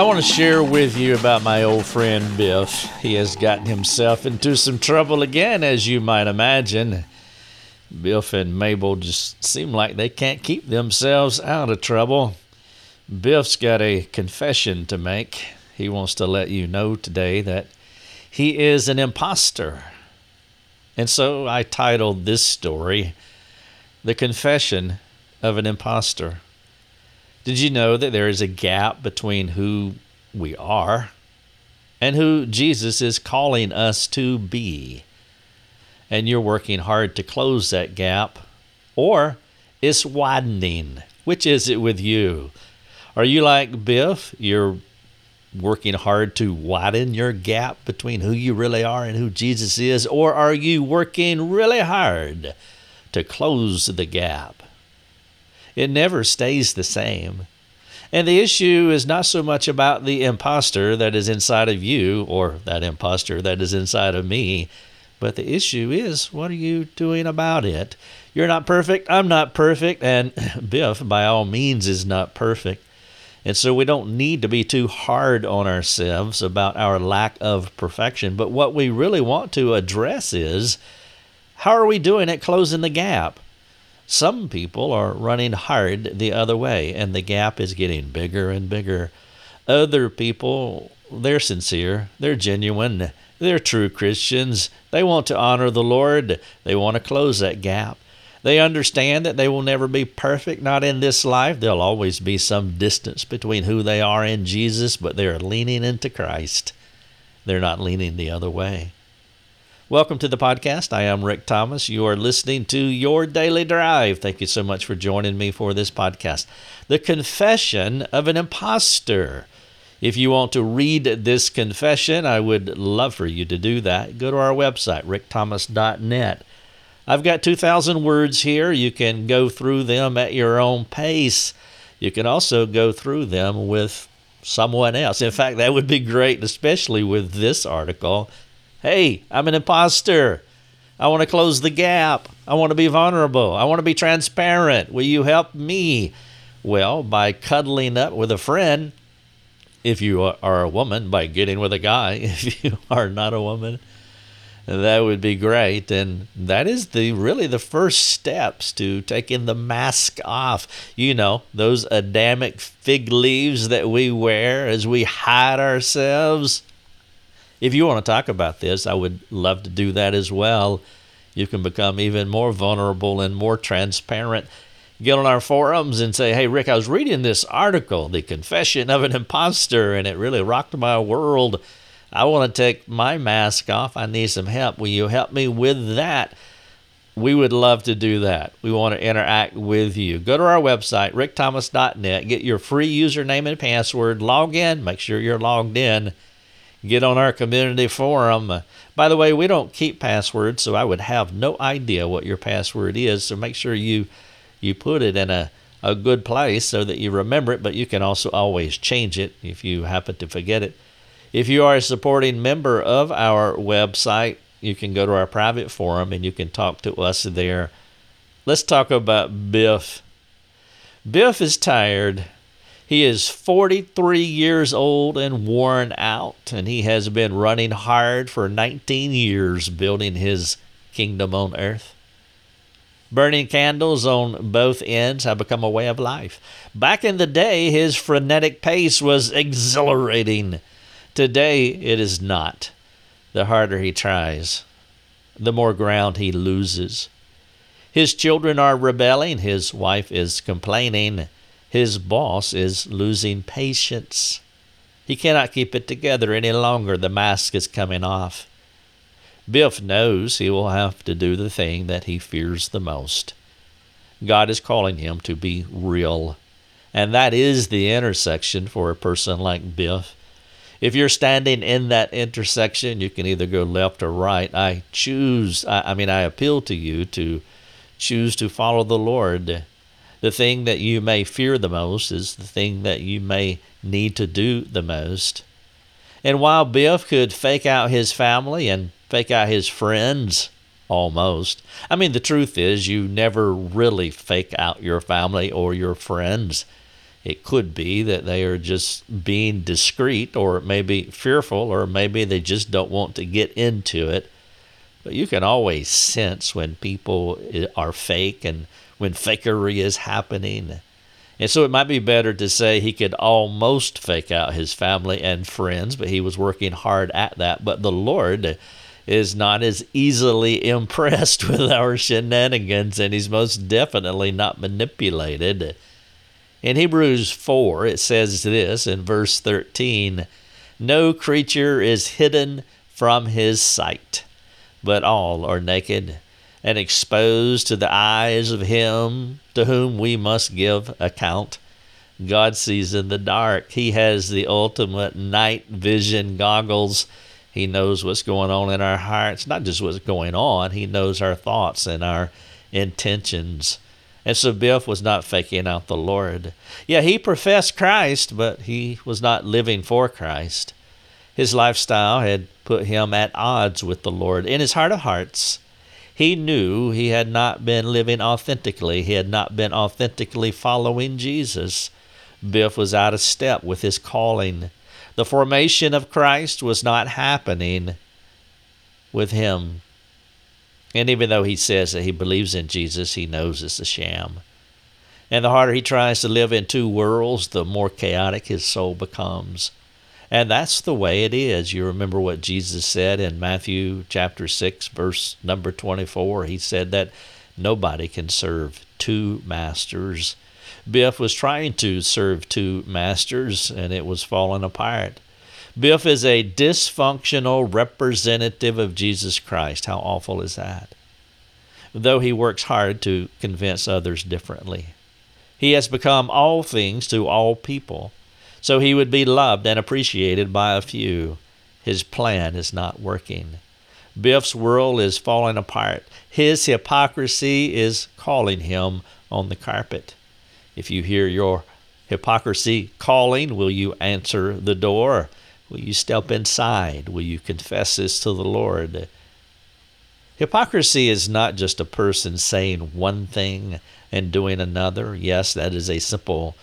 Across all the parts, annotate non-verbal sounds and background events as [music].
I want to share with you about my old friend Biff. He has gotten himself into some trouble again, as you might imagine. Biff and Mabel just seem like they can't keep themselves out of trouble. Biff's got a confession to make. He wants to let you know today that he is an impostor. And so I titled this story, The Confession of an Impostor. Did you know that there is a gap between who we are and who Jesus is calling us to be? And you're working hard to close that gap, or it's widening. Which is it with you? Are you like Biff? You're working hard to widen your gap between who you really are and who Jesus is? Or are you working really hard to close the gap? It never stays the same. And the issue is not so much about the impostor that is inside of you or that impostor that is inside of me, but the issue is what are you doing about it? You're not perfect, I'm not perfect, and [laughs] Biff, by all means, is not perfect. And so we don't need to be too hard on ourselves about our lack of perfection. But what we really want to address is how are we doing at closing the gap? Some people are running hard the other way, and the gap is getting bigger and bigger. Other people, they're sincere, they're genuine, they're true Christians. They want to honor the Lord, they want to close that gap. They understand that they will never be perfect, not in this life. There'll always be some distance between who they are in Jesus, but they're leaning into Christ. They're not leaning the other way. Welcome to the podcast. I am Rick Thomas. You are listening to Your Daily Drive. Thank you so much for joining me for this podcast. The Confession of an Imposter. If you want to read this confession, I would love for you to do that. Go to our website, rickthomas.net. I've got 2,000 words here. You can go through them at your own pace. You can also go through them with someone else. In fact, that would be great, especially with this article Hey, I'm an imposter. I want to close the gap. I want to be vulnerable. I want to be transparent. Will you help me? Well, by cuddling up with a friend, if you are a woman, by getting with a guy, [laughs] if you are not a woman, that would be great. And that is the really the first steps to taking the mask off. You know, those Adamic fig leaves that we wear as we hide ourselves if you want to talk about this, I would love to do that as well. You can become even more vulnerable and more transparent. Get on our forums and say, Hey, Rick, I was reading this article, The Confession of an Imposter, and it really rocked my world. I want to take my mask off. I need some help. Will you help me with that? We would love to do that. We want to interact with you. Go to our website, rickthomas.net, get your free username and password, log in, make sure you're logged in get on our community forum. Uh, by the way, we don't keep passwords, so I would have no idea what your password is. So make sure you you put it in a, a good place so that you remember it, but you can also always change it if you happen to forget it. If you are a supporting member of our website, you can go to our private forum and you can talk to us there. Let's talk about Biff. Biff is tired he is 43 years old and worn out, and he has been running hard for 19 years building his kingdom on earth. Burning candles on both ends have become a way of life. Back in the day, his frenetic pace was exhilarating. Today, it is not. The harder he tries, the more ground he loses. His children are rebelling, his wife is complaining. His boss is losing patience. He cannot keep it together any longer. The mask is coming off. Biff knows he will have to do the thing that he fears the most. God is calling him to be real. And that is the intersection for a person like Biff. If you're standing in that intersection, you can either go left or right. I choose, I, I mean, I appeal to you to choose to follow the Lord the thing that you may fear the most is the thing that you may need to do the most. And while Biff could fake out his family and fake out his friends, almost, I mean, the truth is, you never really fake out your family or your friends. It could be that they are just being discreet or maybe fearful or maybe they just don't want to get into it. But you can always sense when people are fake and when fakery is happening. And so it might be better to say he could almost fake out his family and friends, but he was working hard at that. But the Lord is not as easily [laughs] impressed with our shenanigans, and he's most definitely not manipulated. In Hebrews 4, it says this in verse 13 No creature is hidden from his sight, but all are naked and exposed to the eyes of him to whom we must give account. God sees in the dark. He has the ultimate night vision goggles. He knows what's going on in our hearts, not just what's going on, He knows our thoughts and our intentions. And so Biff was not faking out the Lord. Yeah, he professed Christ, but he was not living for Christ. His lifestyle had put him at odds with the Lord. In his heart of hearts, he knew he had not been living authentically. He had not been authentically following Jesus. Biff was out of step with his calling. The formation of Christ was not happening with him. And even though he says that he believes in Jesus, he knows it's a sham. And the harder he tries to live in two worlds, the more chaotic his soul becomes. And that's the way it is. You remember what Jesus said in Matthew chapter 6, verse number 24. He said that nobody can serve two masters. Biff was trying to serve two masters, and it was falling apart. Biff is a dysfunctional representative of Jesus Christ. How awful is that? Though he works hard to convince others differently. He has become all things to all people, so he would be loved and appreciated by a few. His plan is not working. Biff's world is falling apart. His hypocrisy is calling him on the carpet. If you hear your hypocrisy calling, will you answer the door? Will you step inside? Will you confess this to the Lord? Hypocrisy is not just a person saying one thing and doing another. Yes, that is a simple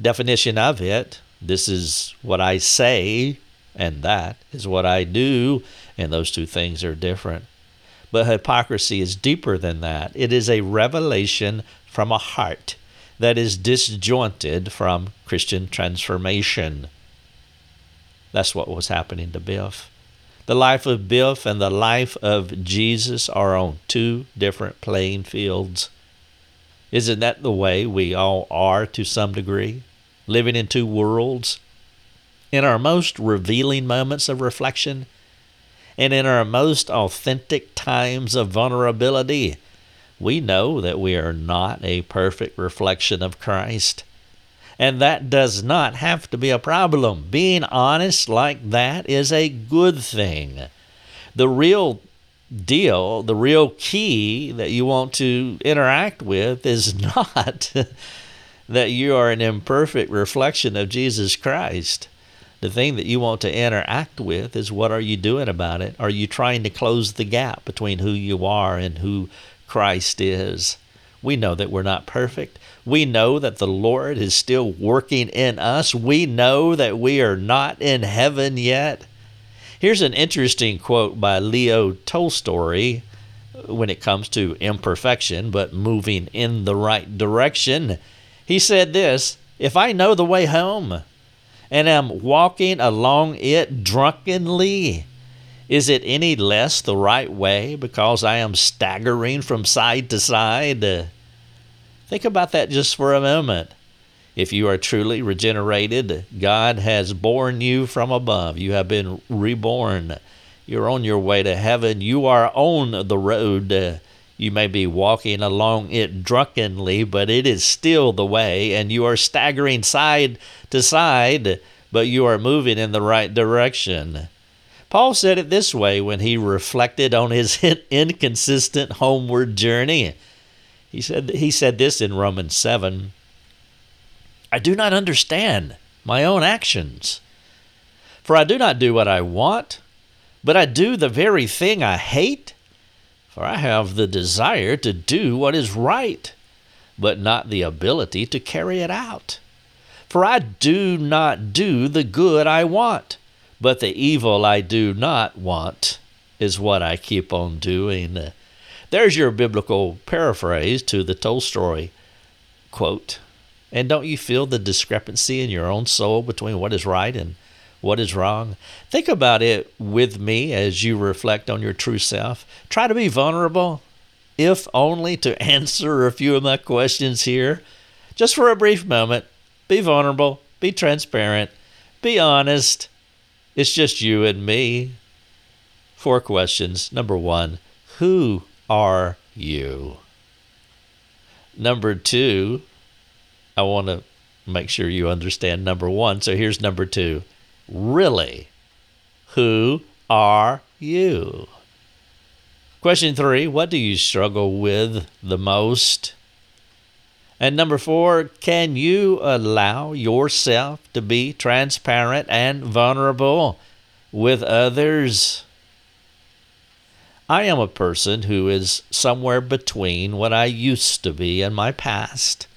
definition of it. This is what I say, and that is what I do, and those two things are different. But hypocrisy is deeper than that. It is a revelation from a heart that is disjointed from Christian transformation. That's what was happening to Biff. The life of Biff and the life of Jesus are on two different playing fields. Isn't that the way we all are to some degree? Living in two worlds? In our most revealing moments of reflection and in our most authentic times of vulnerability, we know that we are not a perfect reflection of Christ. And that does not have to be a problem. Being honest like that is a good thing. The real deal, the real key that you want to interact with is [laughs] not that you are an imperfect reflection of Jesus Christ. The thing that you want to interact with is what are you doing about it? Are you trying to close the gap between who you are and who Christ is? We know that we're not perfect. We know that the Lord is still working in us. We know that we are not in heaven yet. Here's an interesting quote by Leo Tolstoy when it comes to imperfection, but moving in the right direction. He said this If I know the way home and am walking along it drunkenly, is it any less the right way because I am staggering from side to side? Think about that just for a moment. If you are truly regenerated, God has born you from above. You have been reborn. You're on your way to heaven. You are on the road. You may be walking along it drunkenly, but it is still the way, and you are staggering side to side, but you are moving in the right direction. Paul said it this way when he reflected on his [laughs] inconsistent homeward journey. He said, he said this in Romans 7 I do not understand my own actions. For I do not do what I want, but I do the very thing I hate. For I have the desire to do what is right, but not the ability to carry it out. For I do not do the good I want, but the evil I do not want is what I keep on doing. There's your biblical paraphrase to the Tolstoy quote. And don't you feel the discrepancy in your own soul between what is right and what is wrong? Think about it with me as you reflect on your true self. Try to be vulnerable, if only to [laughs] answer a few of my questions here. Just for a brief moment, be vulnerable, be transparent, be honest. It's just you and me. Four questions. Number one, who are you? Number two, I want to make sure you understand number one. So here's number two. Really, who are you? Question three What do you struggle with the most? And number four, can you allow yourself to be transparent and vulnerable with others? I am a person who is somewhere between what I used to be in my past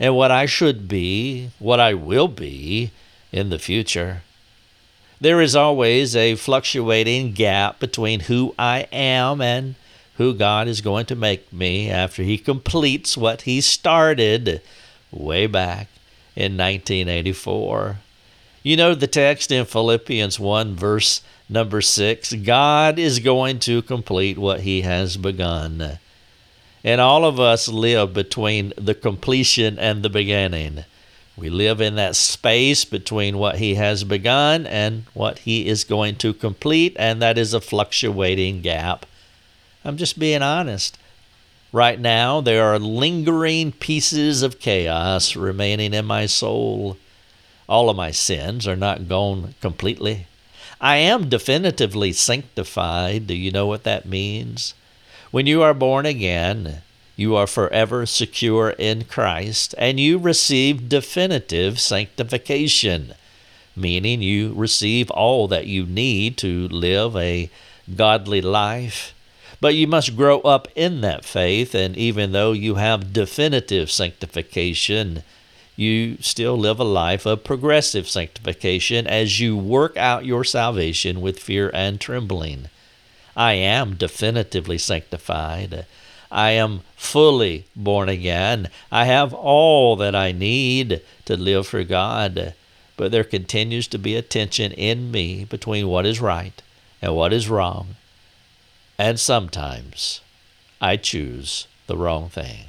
and what I should be, what I will be in the future. There is always a fluctuating gap between who I am and who God is going to make me after He completes what He started way back in 1984. You know the text in Philippians 1, verse Number six, God is going to complete what He has begun. And all of us live between the completion and the beginning. We live in that space between what He has begun and what He is going to complete, and that is a fluctuating gap. I'm just being honest. Right now, there are lingering pieces of chaos remaining in my soul. All of my sins are not gone completely. I am definitively sanctified. Do you know what that means? When you are born again, you are forever secure in Christ, and you receive definitive sanctification, meaning you receive all that you need to live a godly life. But you must grow up in that faith, and even though you have definitive sanctification, you still live a life of progressive sanctification as you work out your salvation with fear and trembling. I am definitively sanctified. I am fully born again. I have all that I need to live for God. But there continues to be a tension in me between what is right and what is wrong. And sometimes I choose the wrong thing.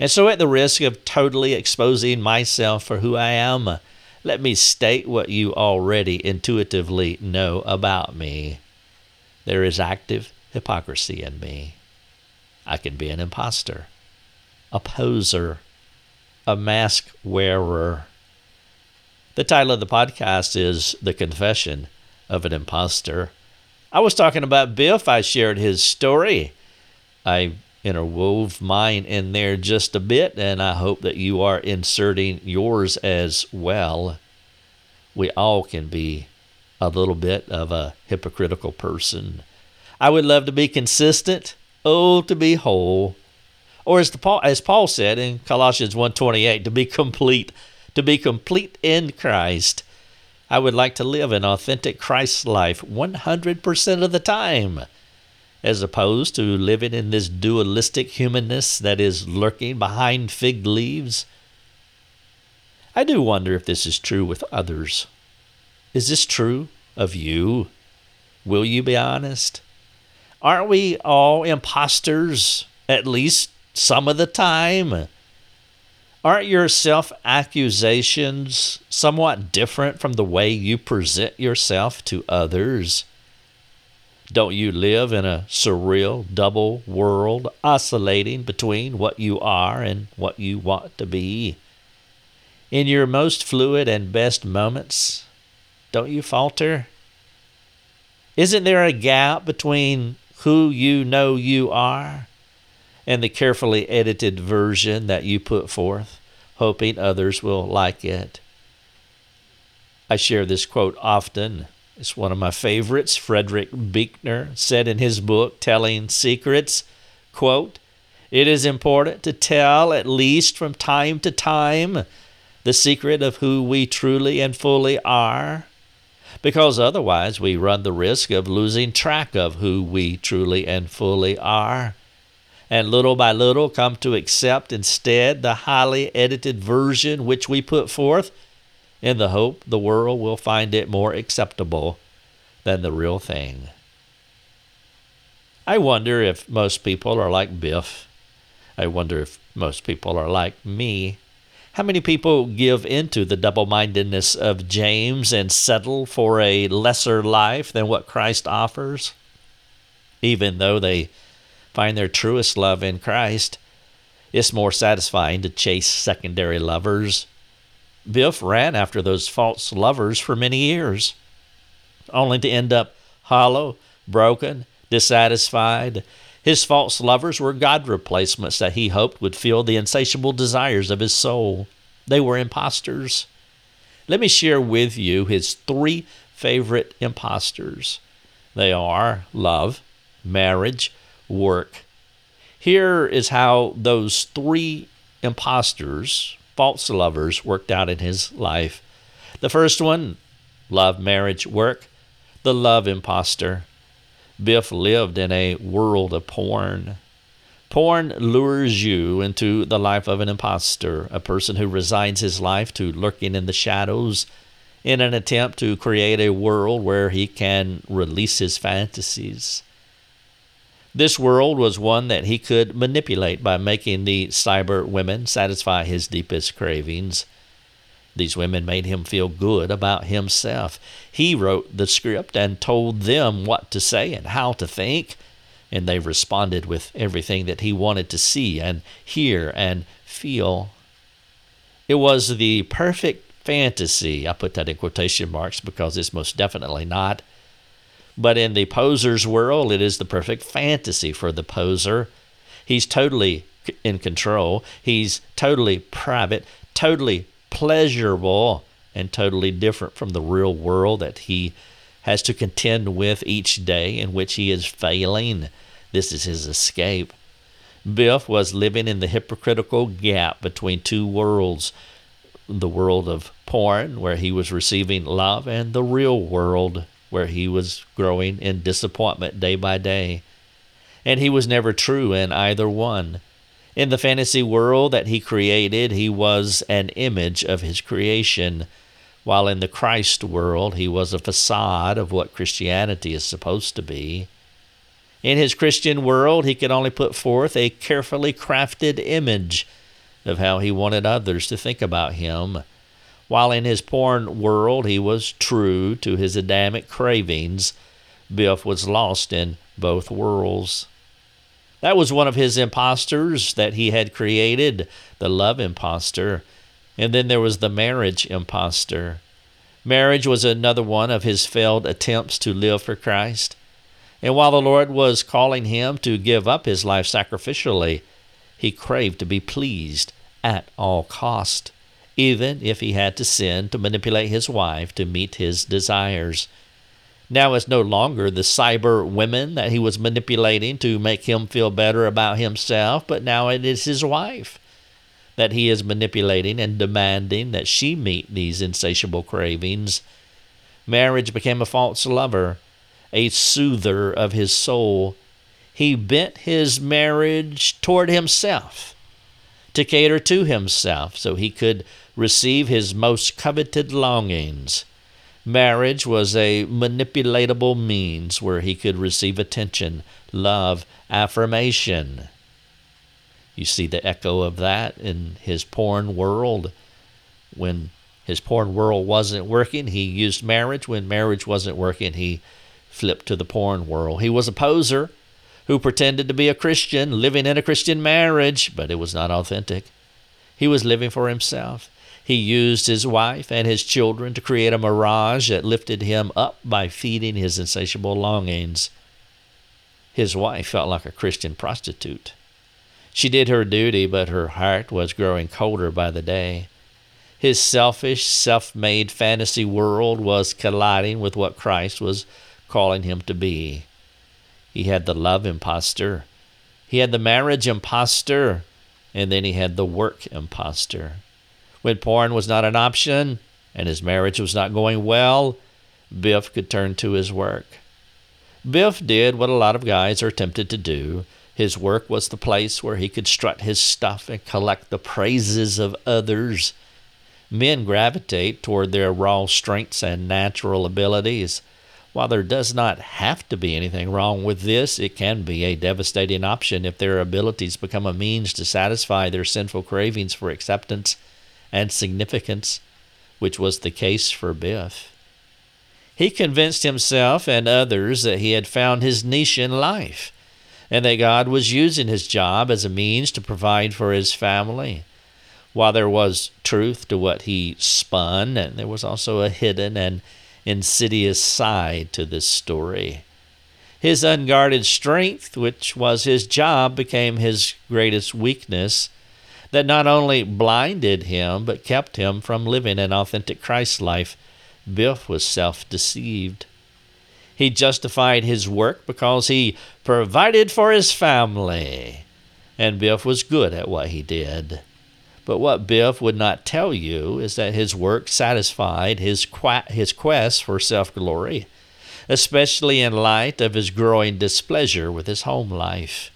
And so, at the risk of totally exposing myself for who I am, let me state what you already intuitively know about me. There is active hypocrisy in me. I can be an impostor, a poser, a mask wearer. The title of the podcast is The Confession of an Impostor. I was talking about Biff. I shared his story. I interwove mine in there just a bit, and I hope that you are inserting yours as well. We all can be a little bit of a hypocritical person. I would love to be consistent, oh, to be whole. Or as, Paul, as Paul said in Colossians 1.28, to be complete, to be complete in Christ. I would like to live an authentic Christ life 100% of the time as opposed to living in this dualistic humanness that is lurking behind fig leaves? I do wonder if this is true with others. Is this true of you? Will you be honest? Aren't we all impostors, at least some of the time? Aren't your self accusations somewhat different from the way you present yourself to others? Don't you live in a surreal double world, oscillating between what you are and what you want to be? In your most fluid and best moments, don't you falter? Isn't there a gap between who you know you are and the carefully edited version that you put forth, hoping others will like it? I share this quote often it's one of my favorites. Frederick Buechner said in his book, Telling Secrets, quote, It is important to tell, at least from time to time, the secret of who we truly and fully are? Because otherwise we run the risk of losing track of who we truly and fully are and little by little come to accept instead the highly edited version which we put forth in the hope the world will find it more acceptable than the real thing. I wonder if most people are like Biff. I wonder if most people are like me. How many people give into the double mindedness of James and settle for a lesser life than what Christ offers, even though they find their truest love in Christ, it's more satisfying to chase secondary lovers. Biff ran after those false lovers for many years, only to end up hollow, broken, dissatisfied. His false lovers were God replacements that he hoped would fill the insatiable desires of his soul. They were impostors. Let me share with you his three favorite impostors. They are love, marriage, work. Here is how those three impostors, false lovers, worked out in his life. The first one, love, marriage, work. The love impostor. Biff lived in a world of porn. Porn lures you into the life of an impostor, a person who resigns his life to lurking in the shadows in an attempt to create a world where he can release his fantasies. This world was one that he could manipulate by making the cyber women satisfy his deepest cravings. These women made him feel good about himself. He wrote the script and told them what to say and how to think, and they responded with everything that he wanted to see and hear and feel. It was the perfect fantasy. I put that in quotation marks because it's most definitely not. But in the poser's world, it is the perfect fantasy for the poser. He's totally in control, he's totally private, totally pleasurable, and totally different from the real world that he has to contend with each day in which he is failing. This is his escape. Biff was living in the hypocritical gap between two worlds the world of porn, where he was receiving love, and the real world, where he was growing in disappointment day by day. And he was never true in either one. In the fantasy world that he created, he was an image of his creation, while in the Christ world, he was a facade of what Christianity is supposed to be. In his Christian world, he could only put forth a carefully crafted image of how he wanted others to think about him while in his porn world he was true to his Adamic cravings, Biff was lost in both worlds. That was one of his impostors that he had created, the love impostor. And then there was the marriage impostor. Marriage was another one of his failed attempts to live for Christ. And while the Lord was calling him to give up his life sacrificially, he craved to be pleased at all cost even if he had to sin to manipulate his wife to meet his desires. Now it's no longer the cyber women that he was manipulating to make him feel better about himself, but now it is his wife that he is manipulating and demanding that she meet these insatiable cravings. Marriage became a false lover, a soother of his soul. He bent his marriage toward himself to cater to himself so he could receive his most coveted longings. Marriage was a manipulatable means where he could receive attention, love, affirmation. You see the echo of that in his porn world. When his porn world wasn't working, he used marriage. When marriage wasn't working, he flipped to the porn world. He was a poser who pretended to be a Christian, living in a Christian marriage, but it was not authentic. He was living for himself. He used his wife and his children to create a mirage that lifted him up by feeding his insatiable longings. His wife felt like a Christian prostitute. She did her duty, but her heart was growing colder by the day. His selfish, self made fantasy world was colliding with what Christ was calling him to be. He had the love impostor, he had the marriage impostor, and then he had the work impostor. When porn was not an option and his marriage was not going well, Biff could turn to his work. Biff did what a lot of guys are tempted to do. His work was the place where he could strut his stuff and collect the praises of others. Men gravitate toward their raw strengths and natural abilities. While there does not have to be anything wrong with this, it can be a devastating option if their abilities become a means to satisfy their sinful cravings for acceptance and significance, which was the case for Biff. He convinced himself and others that he had found his niche in life and that God was using his job as a means to provide for his family. While there was truth to what he spun, and there was also a hidden and insidious side to this story. His unguarded strength, which was his job, became his greatest weakness that not only blinded him but kept him from living an authentic Christ life. Biff was self deceived. He justified his work because he provided for his family, and Biff was good at what he did. But what Biff would not tell you is that his work satisfied his, qu- his quest for self glory, especially in light of his growing displeasure with his home life.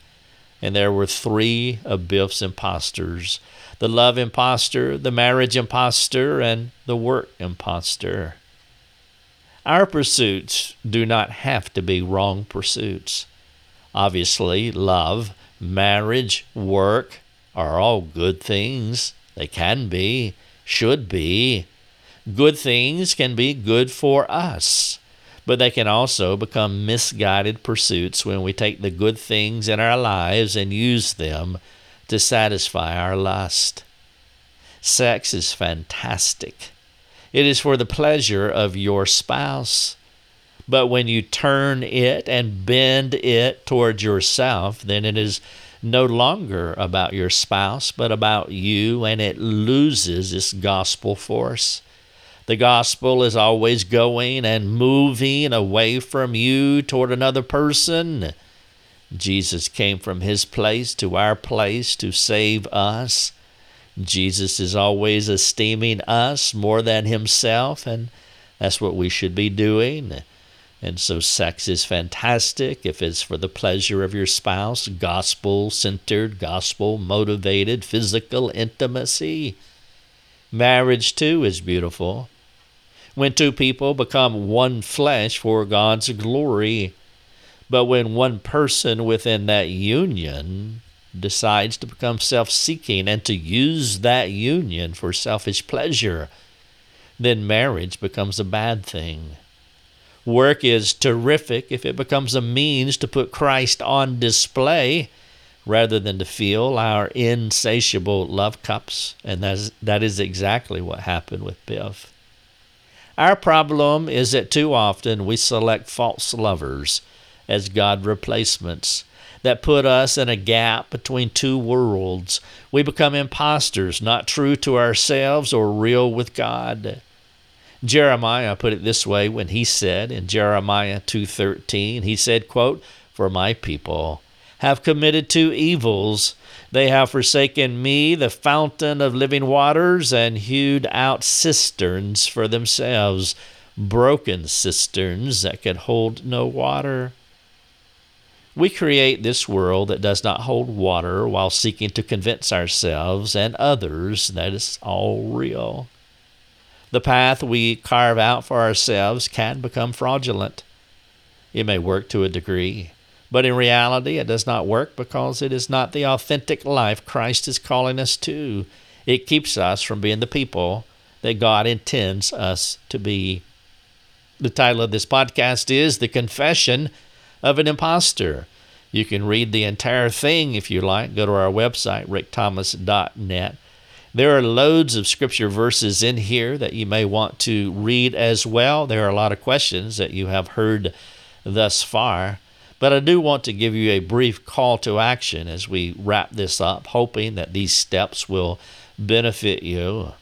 And there were three of Biff's impostors the love impostor, the marriage impostor, and the work impostor. Our pursuits do not have to be wrong pursuits. Obviously, love, marriage, work, are all good things. They can be, should be. Good things can be good for us, but they can also become misguided pursuits when we take the good things in our lives and use them to satisfy our lust. Sex is fantastic. It is for the pleasure of your spouse. But when you turn it and bend it towards yourself, then it is no longer about your spouse, but about you, and it loses its gospel force. The gospel is always going and moving away from you toward another person. Jesus came from his place to our place to save us. Jesus is always esteeming us more than himself, and that's what we should be doing. And so, sex is fantastic if it's for the pleasure of your spouse, gospel centered, gospel motivated, physical intimacy. Marriage, too, is beautiful. When two people become one flesh for God's glory, but when one person within that union decides to become self seeking and to use that union for selfish pleasure, then marriage becomes a bad thing. Work is terrific if it becomes a means to put Christ on display rather than to fill our insatiable love cups. And that is, that is exactly what happened with Biff. Our problem is that too often we select false lovers as God replacements that put us in a gap between two worlds. We become impostors, not true to ourselves or real with God. Jeremiah put it this way when he said in Jeremiah 2:13, he said, quote, "For my people have committed two evils. They have forsaken me, the fountain of living waters, and hewed out cisterns for themselves, broken cisterns that could hold no water." We create this world that does not hold water while seeking to convince ourselves and others that it's all real. The path we carve out for ourselves can become fraudulent. It may work to a degree, but in reality, it does not work because it is not the authentic life Christ is calling us to. It keeps us from being the people that God intends us to be. The title of this podcast is The Confession of an Impostor. You can read the entire thing if you like. Go to our website, rickthomas.net. There are loads of scripture verses in here that you may want to read as well. There are a lot of questions that you have heard thus far. But I do want to give you a brief call to action as we wrap this up, hoping that these steps will benefit you.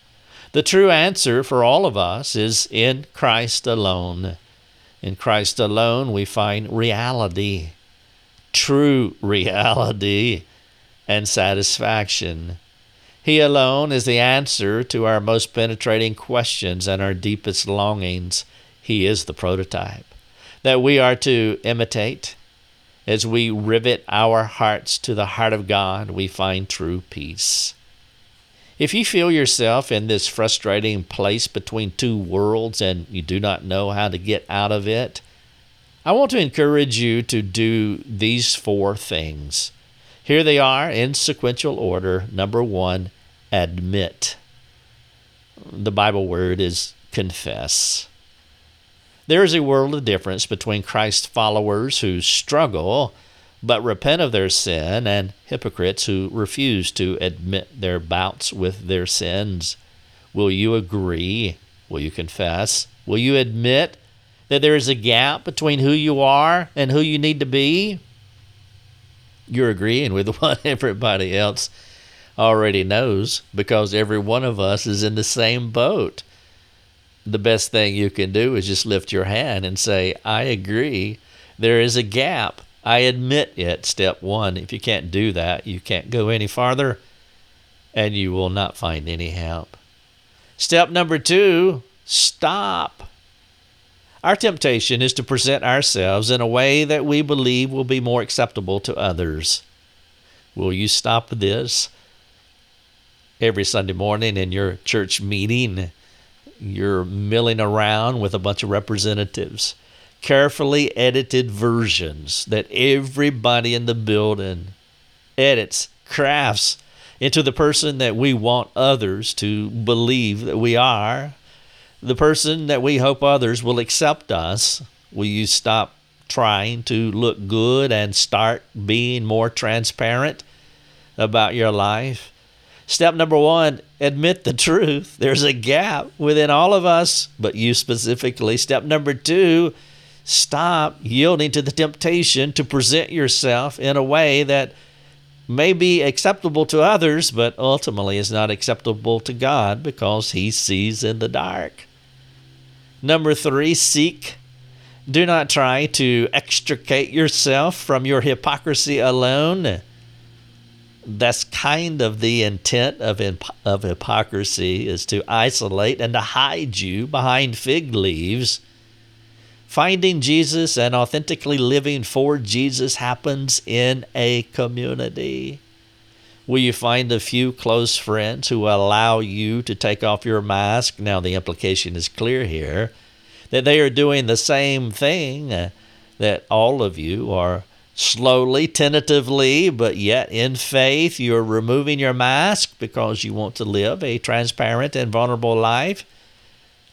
The true answer for all of us is in Christ alone. In Christ alone, we find reality, true reality, and satisfaction. He alone is the answer to our most penetrating questions and our deepest longings. He is the prototype that we are to imitate. As we rivet our hearts to the heart of God, we find true peace. If you feel yourself in this frustrating place between two worlds and you do not know how to get out of it, I want to encourage you to do these four things. Here they are in sequential order. Number one, admit. The Bible word is confess. There is a world of difference between Christ followers who struggle but repent of their sin and hypocrites who refuse to admit their bouts with their sins. Will you agree? Will you confess? Will you admit that there is a gap between who you are and who you need to be? You're agreeing with [laughs] what everybody else already knows because every one of us is in the same boat. The best thing you can do is just lift your hand and say, I agree. There is a gap. I admit it. Step one. If you can't do that, you can't go any farther and you will not find any help. Step number two stop. Our temptation is to present ourselves in a way that we believe will be more acceptable to others. Will you stop this? every Sunday morning in your church meeting, you're milling around with a bunch of representatives, carefully edited versions that everybody in the building edits, crafts into the person that we want others to believe that we are, the person that we hope others will accept us. Will you stop trying to look good and start being more transparent about your life? Step number one admit the truth. There's a gap within all of us, but you specifically. Step number two stop yielding to the temptation to present yourself in a way that may be acceptable to others, but ultimately is not acceptable to God because He sees in the dark. Number three, seek. Do not try to extricate yourself from your hypocrisy alone that's kind of the intent of of hypocrisy is to isolate and to hide you behind fig leaves. Finding Jesus and authentically living for Jesus happens in a community. Will you find a few close friends who allow you to take off your mask? Now, the implication is clear here that they are doing the same thing uh, that all of you are slowly, tentatively, but yet in faith, you're removing your mask because you want to live a transparent and vulnerable life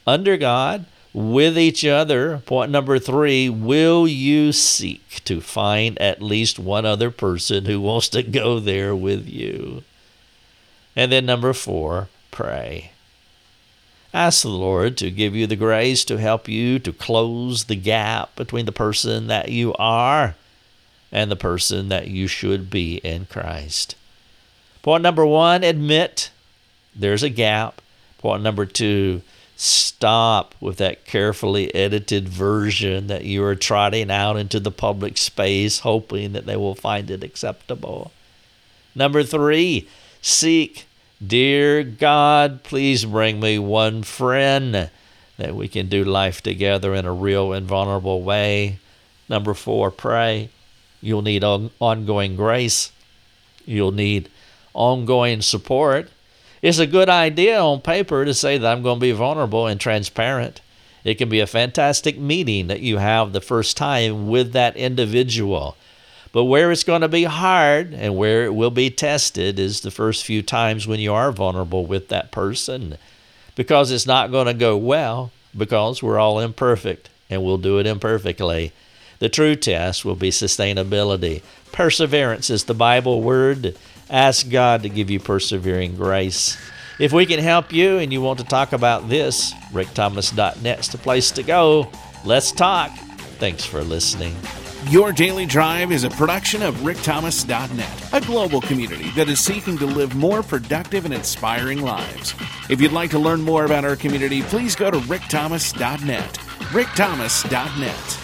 under God with each other. Point number three will you seek to find at least one other person who wants to go there with you? And then number four, pray. Ask the Lord to give you the grace to help you to close the gap between the person that you are and the person that you should be in Christ. Point number one, admit there's a gap. Point number two, stop with that carefully edited version that you are trotting out into the public space, hoping that they will find it acceptable. Number three, seek. Dear God, please bring me one friend that we can do life together in a real and vulnerable way. Number four, pray. You'll need on, ongoing grace. You'll need ongoing support. It's a good idea on paper to say that I'm going to be vulnerable and transparent. It can be a fantastic meeting that you have the first time with that individual. But where it's going to be hard and where it will be tested is the first few times when you are vulnerable with that person because it's not going to go well because we're all imperfect and we'll do it imperfectly. The true test will be sustainability. Perseverance is the Bible word. Ask God to give you persevering grace. If we can help you and you want to talk about this, rickthomas.net's the place to go. Let's talk. Thanks for listening. Your Daily Drive is a production of rickthomas.net, a global community that is seeking to live more productive and inspiring lives. If you'd like to learn more about our community, please go to rickthomas.net. rickthomas.net.